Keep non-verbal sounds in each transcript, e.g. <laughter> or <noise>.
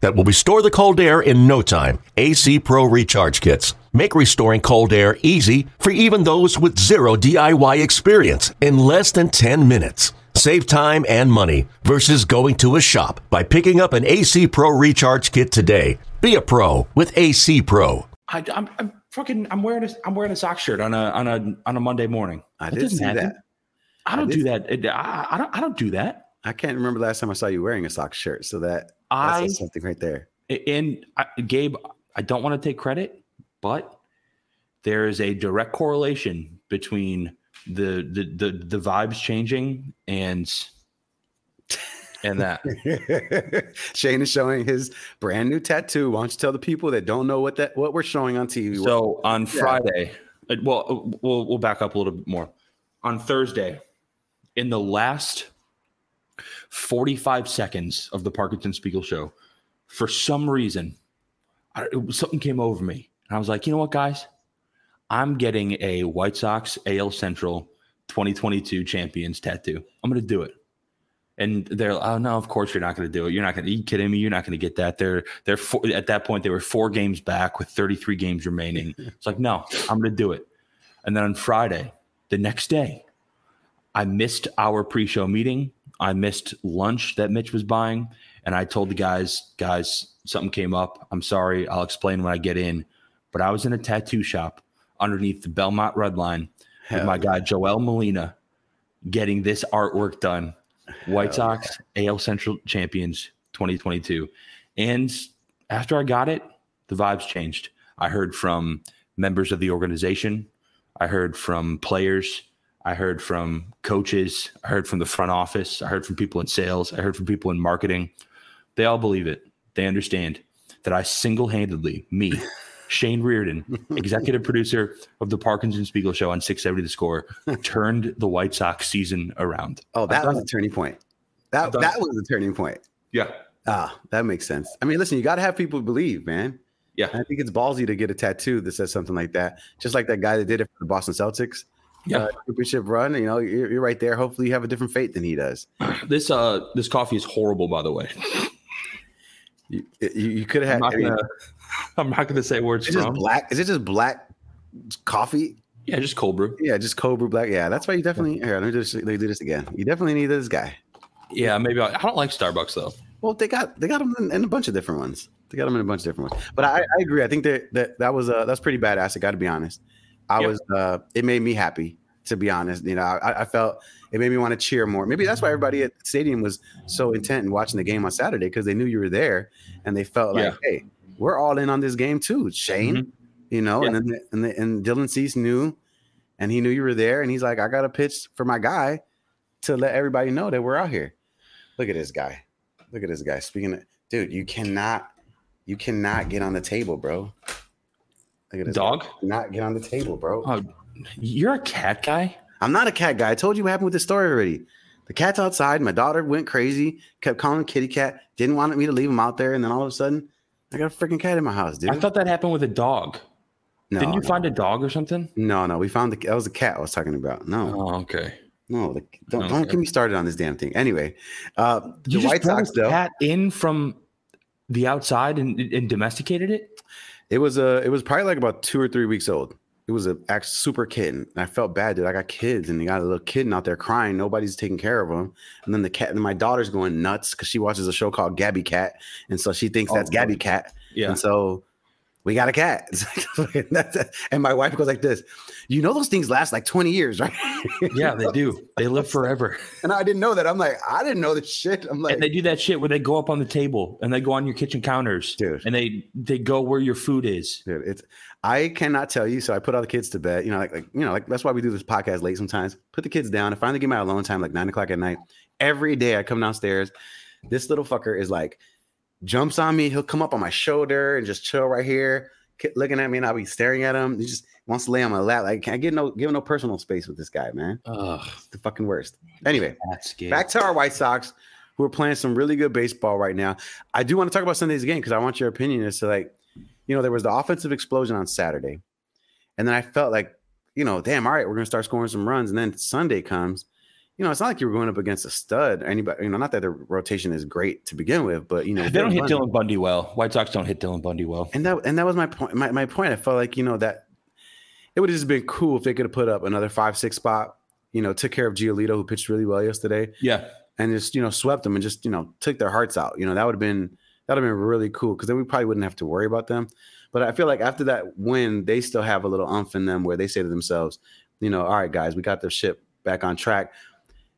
that will restore the cold air in no time. AC Pro Recharge Kits. Make restoring cold air easy for even those with zero DIY experience in less than 10 minutes. Save time and money versus going to a shop by picking up an AC Pro Recharge Kit today. Be a pro with AC Pro. I, I'm, I'm fucking. I'm wearing a. I'm wearing a sock shirt on a on a on a Monday morning. I That did doesn't see happen. that. I don't I do that. It- I, I don't. I don't do that. I can't remember last time I saw you wearing a sock shirt. So that that's I something right there. and I, Gabe. I don't want to take credit, but there is a direct correlation between the the the, the vibes changing and and that. <laughs> Shane is showing his brand new tattoo. Why don't you tell the people that don't know what that what we're showing on TV? So on Yeah. Friday, uh, well, uh, we'll we'll back up a little bit more. On Thursday, in the last forty-five seconds of the Parkins and Spiegel show, for some reason, I, it something came over me, and I was like, you know what, guys, I'm getting a White Sox AL Central 2022 champions tattoo. I'm going to do it. And they're, oh no, of course you're not going to do it. You're not going to. You kidding me? You're not going to get that. They're they're four, at that point they were four games back with 33 games remaining. <laughs> It's like no, I'm going to do it. And then on Friday, the next day, I missed our pre-show meeting. I missed lunch that Mitch was buying, and I told the guys, guys, something came up. I'm sorry. I'll explain when I get in. But I was in a tattoo shop underneath the Belmont Red Line with Hell my guy Joel Molina getting this artwork done. White Hell Sox AL Central champions 2022. And after I got it, the vibes changed. I heard from members of the organization. I heard from players. I heard from coaches. I heard from the front office. I heard from people in sales. I heard from people in marketing. They all believe it. They understand that I single handedly, me, <laughs> Shane Riordan, executive producer of the Parkins and Spiegel Show on 670 The Score, <laughs> turned the White Sox season around. oh, that was it. a turning point. That that was a turning point. Yeah. Ah, that makes sense. I mean, listen, you got to have people believe, man. Yeah. I think it's ballsy to get a tattoo that says something like that. Just like that guy that did it for the Boston Celtics. Yeah. uh, championship run. You know, you're, you're right there. Hopefully, you have a different fate than he does. <sighs> This uh this coffee is horrible, by the way. You, you, you could I'm have. not I mean, gonna <laughs> I'm not gonna say words. just from. black. Is it just black coffee? Yeah, just cold brew. Yeah, just cold brew black. Yeah, that's why you definitely. Here, let me just let me do this again. You definitely need this guy. Yeah, maybe I, I don't like Starbucks though. Well, they got they got them in, in a bunch of different ones. They got them in a bunch of different ones. But I, I agree. I think that that that was uh that's pretty badass. I got to be honest. I Yep. was uh it made me happy to be honest. You know, I, I felt it made me want to cheer more. Maybe that's why everybody at the stadium was so intent in watching the game on Saturday because they knew you were there and they felt like, hey, we're all in on this game too. Shane, Mhm. you know, and Yeah. then and, the, and Dylan Cease knew, and he knew you were there, and he's like, I got a pitch for my guy to let everybody know that we're out here. Look at this guy. Look at this guy. Speaking of, dude, you cannot, you cannot get on the table, bro. Look at this Dog? Not get on the table, bro. Oh, you're a cat guy. I'm not a cat guy. I told you what happened with the story already. The cat's outside. My daughter went crazy, kept calling him kitty cat, didn't want me to leave him out there, and then all of a sudden, I got a freaking cat in my house, dude. I thought that happened with a dog. no, Didn't you no. find a dog or something? No, no, we found the that was the cat I was talking about. No, Oh, okay. no, the, don't, Okay. don't get me started on this damn thing. Anyway, uh, the You just White Sox though, cat in from the outside and, and domesticated it. It was uh, it was probably like about two or three weeks old. It was a act super kitten. And I felt bad, dude. I got kids, and they got a little kitten out there crying. Nobody's taking care of them. And then the cat, and my daughter's going nuts because she watches a show called Gabby Cat, and so she thinks Oh, that's Gabby Cat. Yeah. And so we got a cat. <laughs> It's like, <laughs> that's- and my wife goes like this, you know, those things last like 20 years, <laughs> right? Yeah, they do. They live forever. and I didn't know that. I'm like, I didn't know this shit. I'm like, and they do that shit where they go up on the table and they go on your kitchen counters, Dude. and they they go where your food is. dude, it's I cannot tell you. So I put all the kids to bed. You know, like like you know, like that's why we do this podcast late sometimes. Put the kids down. I finally get my alone time, like nine o'clock at night. Every day I come downstairs. This little fucker is like jumps on me. He'll come up on my shoulder and just chill right here. ki- looking at me and I'll be staring at him. He just wants to lay on my lap. Like, can I get no give no personal space with this guy, man? Ugh, It's the fucking worst. Anyway, back to our White Sox, who are playing some really good baseball right now. I do want to talk about Sunday's game because I want your opinion as to like, you know, there was the offensive explosion on Saturday, and then I felt like, you know, damn, all right, we're gonna start scoring some runs, and then Sunday comes. You know, it's not like you were going up against a stud or anybody. You know, not that the rotation is great to begin with, but you know, <laughs> they don't hit Bundy- Dylan Bundy well. White Sox don't hit Dylan Bundy well. and that and that was my point. My, my point. I felt like you know that it would have just been cool if they could have put up another five six spot. You know, took care of Giolito, who pitched really well yesterday, Yeah, and just you know swept them and just you know took their hearts out. You know that would have been that would have been really cool because then we probably wouldn't have to worry about them. But I feel like after that win, they still have a little umph in them where they say to themselves, you know, all right, guys, we got the ship back on track.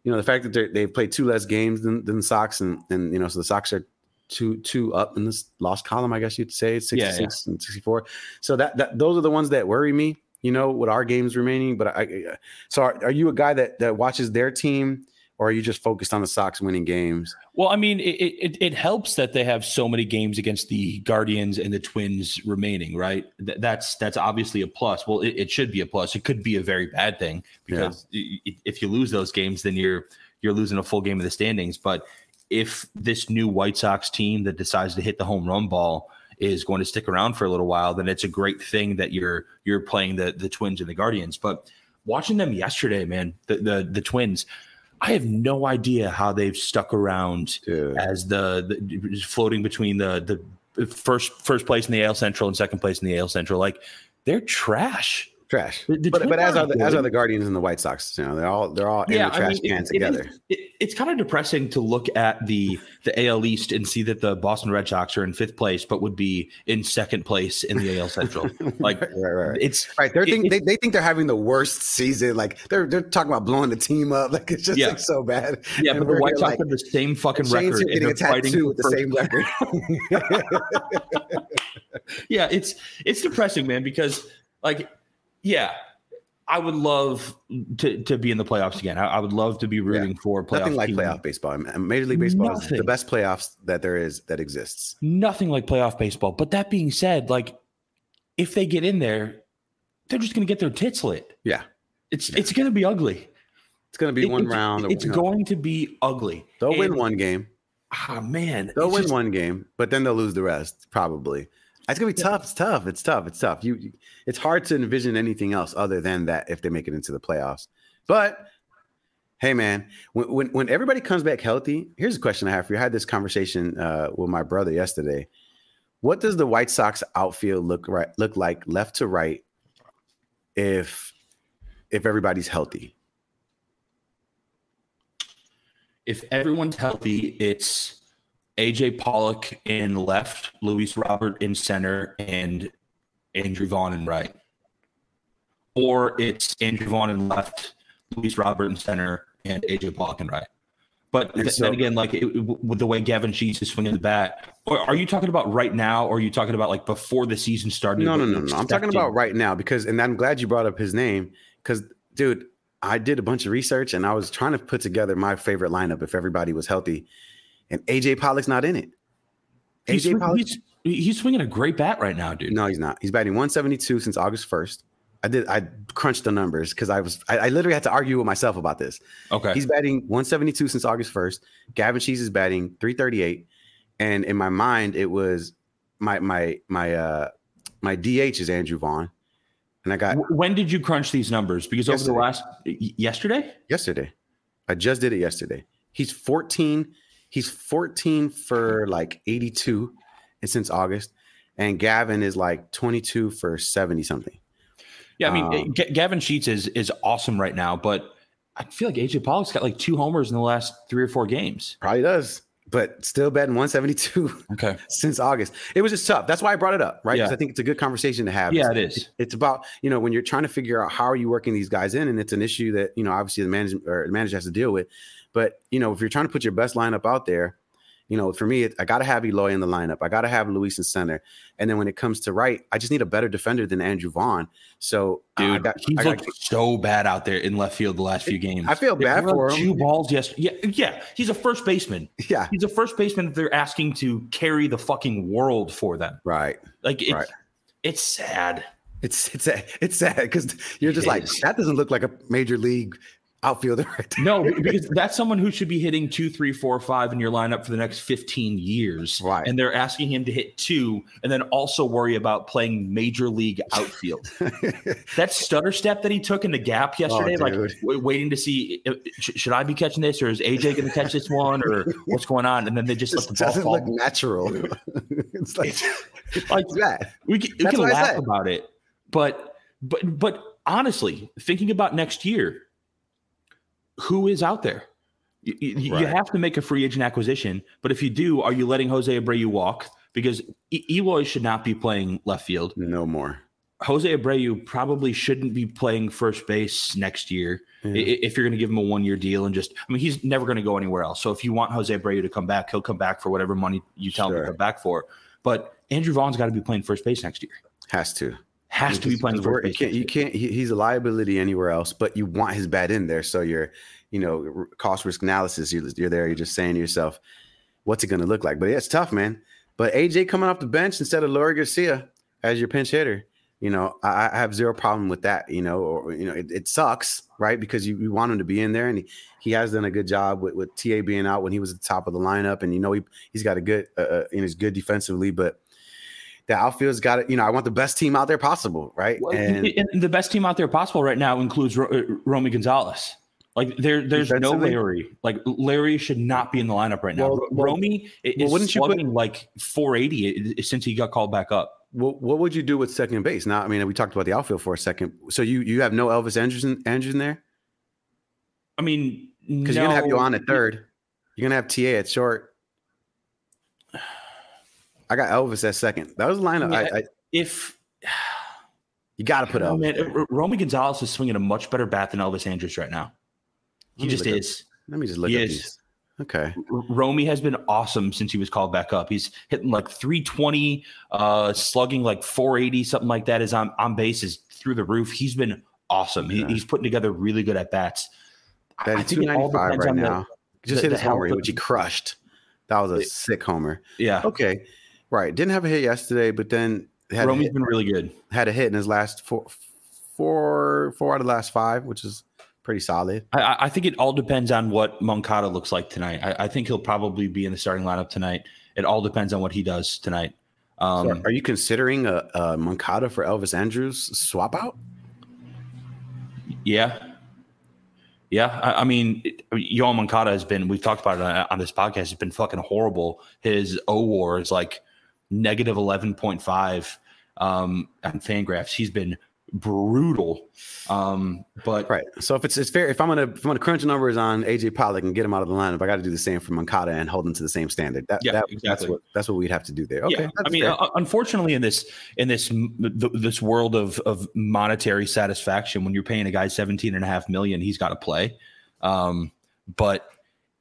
You know, the fact that they've played two less games than, than the Sox, and and you know, so the Sox are two two up in this lost column, I guess you'd say, it's Yeah, 66 and 64. So that that those are the ones that worry me, you know, with our games remaining. But I, I so are, are you a guy that that watches their team, or are you just focused on the Sox winning games? Well, I mean, it, it it helps that they have so many games against the Guardians and the Twins remaining, right? Th- that's that's obviously a plus. Well, it, it should be a plus. It could be a very bad thing because i- if you lose those games, then you're you're losing a full game of the standings. But if this new White Sox team that decides to hit the home run ball is going to stick around for a little while, then it's a great thing that you're you're playing the the Twins and the Guardians. But watching them yesterday, man, the the, the Twins. I have no idea how they've stuck around Dude. as the, the floating between the the first first place in the AL Central and second place in the AL Central. Like they're trash. Trash. The- the but but as are the, as are the Guardians and the White Sox. You know, they're all they're all in the trash it- can it together. is- it- it's kind of depressing to look at the the AL East and see that the Boston Red Sox are in fifth place, but would be in second place in the AL Central. <laughs> Like right, right, right. it's Right, they're think, it- they, they think they're having the worst season. Like they're they're talking about blowing the team up. <laughs> Like it's just Yeah. like so bad. yeah, And but the White Sox like, have the same fucking record. getting a tattoo with the same <laughs> record. yeah, it's it's depressing, man, because like, yeah, I would love to to be in the playoffs again. I, I would love to be rooting for playoff. Nothing like team. playoff baseball. Major League Baseball is the best playoffs that there is that exists. Nothing like playoff baseball. But that being said, like, if they get in there, they're just going to get their tits lit. Yeah, It's it's going to be ugly. it's going to be It- one round. It's going to be ugly. They'll win one game. Ah man, They'll win just- one game, but then they'll lose the rest probably. It's gonna be tough. It's tough. It's tough. It's tough. You, you, it's hard to envision anything else other than that if they make it into the playoffs. But hey, man, when when, when everybody comes back healthy, here's a question I have for you. I had this conversation uh, with my brother yesterday. What does the White Sox outfield look right look like left to right if if everybody's healthy? if everyone's healthy, it's AJ Pollock in left, Luis Robert in center, and Andrew Vaughn in right. Or it's Andrew Vaughn in left, Luis Robert in center, and AJ Pollock in right. But th- so- then again, like it, it- with the way Gavin Sheets is swinging the bat, or are you talking about right now, or are you talking about like before the season started? No, no, no, no. I'm talking about right now because, and I'm glad you brought up his name because, dude, I did a bunch of research and I was trying to put together my favorite lineup if everybody was healthy, and AJ Pollock's not in it. He's, AJ Pollock? he's, he's swinging a great bat right now, dude. No, he's not. He's batting 172 since August 1st. I did. I crunched the numbers because I was. I, I literally had to argue with myself about this. Okay. He's batting 172 since August 1st. Gavin Sheets is batting 338. And in my mind, it was my my my uh my DH is Andrew Vaughn. And I got when did you crunch these numbers? Because over the last yesterday, yesterday. I just did it yesterday. He's 14. He's 14 for like 82 and since August. And Gavin is like 22 for 70 something. yeah, I mean, Um, G- Gavin Sheets is is awesome right now, but I feel like AJ Pollock's got like two homers in the last three or four games. Probably does, but still betting 172 Okay, <laughs> since August. It was just tough. That's why I brought it up, right? Because Yeah. I think it's a good conversation to have. yeah, It's- it is. it's about you know when you're trying to figure out how are you working these guys in and it's an issue that you know obviously the management or the manager has to deal with but you know if you're trying to put your best lineup out there you know for me it, i gotta have eloy in the lineup i gotta have luis in center and then when it comes to right i just need a better defender than andrew vaughn so uh, Dude, got- he's got- looked so bad out there in left field the last few games. I feel bad for him. Two balls yesterday. Yeah, yeah. He's a first baseman. <laughs> yeah He's a first baseman they're asking to carry the fucking world for them. right Like it's, Right. It's sad. It's it's it's sad because you're just It like is. that doesn't look like a major league outfielder <laughs> right. No, because that's someone who should be hitting two, three, four, five in your lineup for the next 15 years. Right. And they're asking him to hit two and then also worry about playing major league outfield. <laughs> that stutter step that he took in the gap yesterday, like w- waiting to see uh, sh- should I be catching this or is AJ going to catch this one or what's going on? And then they just let the ball doesn't fall. look natural. <laughs> it's like like that. we can, we can laugh about it, but but but honestly, thinking about next year, who is out there? You, you, you have to make a free agent acquisition, but if you do, are you letting Jose Abreu walk? Because e- Eloy should not be playing left field. No more. Jose Abreu probably shouldn't be playing first base next year Yeah. if you're going to give him a one year deal and just, I mean, he's never going to go anywhere else. So if you want Jose Abreu to come back, he'll come back for whatever money you tell him to come back for. But Andrew Vaughn's got to be playing first base next year. Has to. Has to be playing we're- You can't. You can't he, he's a liability anywhere else, but you want his bat in there. So you're, you know, cost risk analysis. You're, you're there. You're just saying to yourself, what's it going to look like? But yeah, it's tough, man. But AJ coming off the bench instead of Leury Garcia as your pinch hitter, you know, I, I have zero problem with that. You know, or you know, it, it sucks, right? Because you, you want him to be in there, and he, he has done a good job with, with TA being out when he was at the top of the lineup, and you know he he's got a good, uh, uh, you know, he's good defensively, but. The outfield's got it. You know, I want the best team out there possible, right? Well, and and the best team out there possible right now includes Ro- uh, Romy Gonzalez. Like there, there's no Larry. Like Larry should not be in the lineup right now. Well, well, Romy i- well, is wouldn't you put- like 480 since he got called back up. What what would you do with second base? Now, I mean, we talked about the outfield for a second. So you you have no Elvis Andrus Andrus in there I mean, because you're gonna have Yoán at third. You're gonna have TA at short. I got Elvis at second. That was the lineup. I. I, If <sighs> you got to put Elvis. man. Romy Gonzalez is swinging a much better bat than Elvis Andrus right now. He just look up- is. Let me just look he at is. these. Okay. Romy has been awesome since he was called back up. He's hitting like 320, uh, slugging like 480, something like that. Is on, on base is through the roof. He's been awesome. He, Yeah. he's putting together really good at bats. I- I think it all 295 depends right on the- now. Just the- hit his homer, which he crushed. That was a It- sick homer. Yeah. Okay. Right. Didn't have a hit yesterday, but then had hit, been really good. had a hit in his last four, four, four out of the last five, which is pretty solid. I- I, think it all depends on what Moncada looks like tonight. I, I think he'll probably be in the starting lineup tonight. It all depends on what he does tonight. Um, So are you considering a, a Moncada for Elvis Andrus swap out? Yeah. Yeah. I, I mean, Yoel Moncada has been, we've talked about it on, on this podcast, has been fucking horrible. His O war is like negative 11.5 um, on Fangraphs. He's been brutal. Um, but Right. So if it's it's fair, if I'm gonna if I'm gonna crunch numbers on AJ Pollock and get him out of the lineup, I got to do the same for Moncada and hold him to the same standard. That, Yeah, that that's exactly. what that's what we'd have to do there. Okay. yeah, I mean, uh, unfortunately, in this in this th- this world of of monetary satisfaction, when you're paying a guy 17 and a half million, he's got to play. Um, but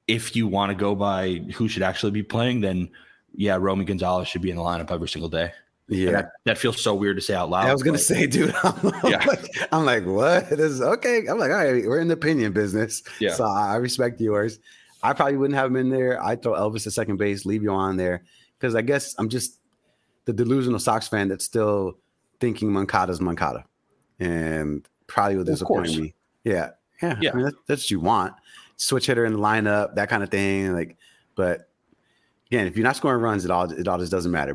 if you want to go by who should actually be playing, then yeah, Romy Gonzalez should be in the lineup every single day. Yeah. that, that feels so weird to say out loud. I was gonna but- say, dude. <laughs> I'm, Yeah. like, I'm like, what? This is okay. I'm like, all right, we're in the opinion business. Yeah. So I respect yours. I probably wouldn't have him in there. I'd throw Elvis at second base, leave Yoán there. Because I guess I'm just the delusional Sox fan that's still thinking Moncada's Mancada. And probably will disappoint me. Yeah. Yeah. Yeah. I mean, that, that's what you want. Switch hitter in the lineup, that kind of thing. Like, but again, if you're not scoring runs, it all it all just doesn't matter.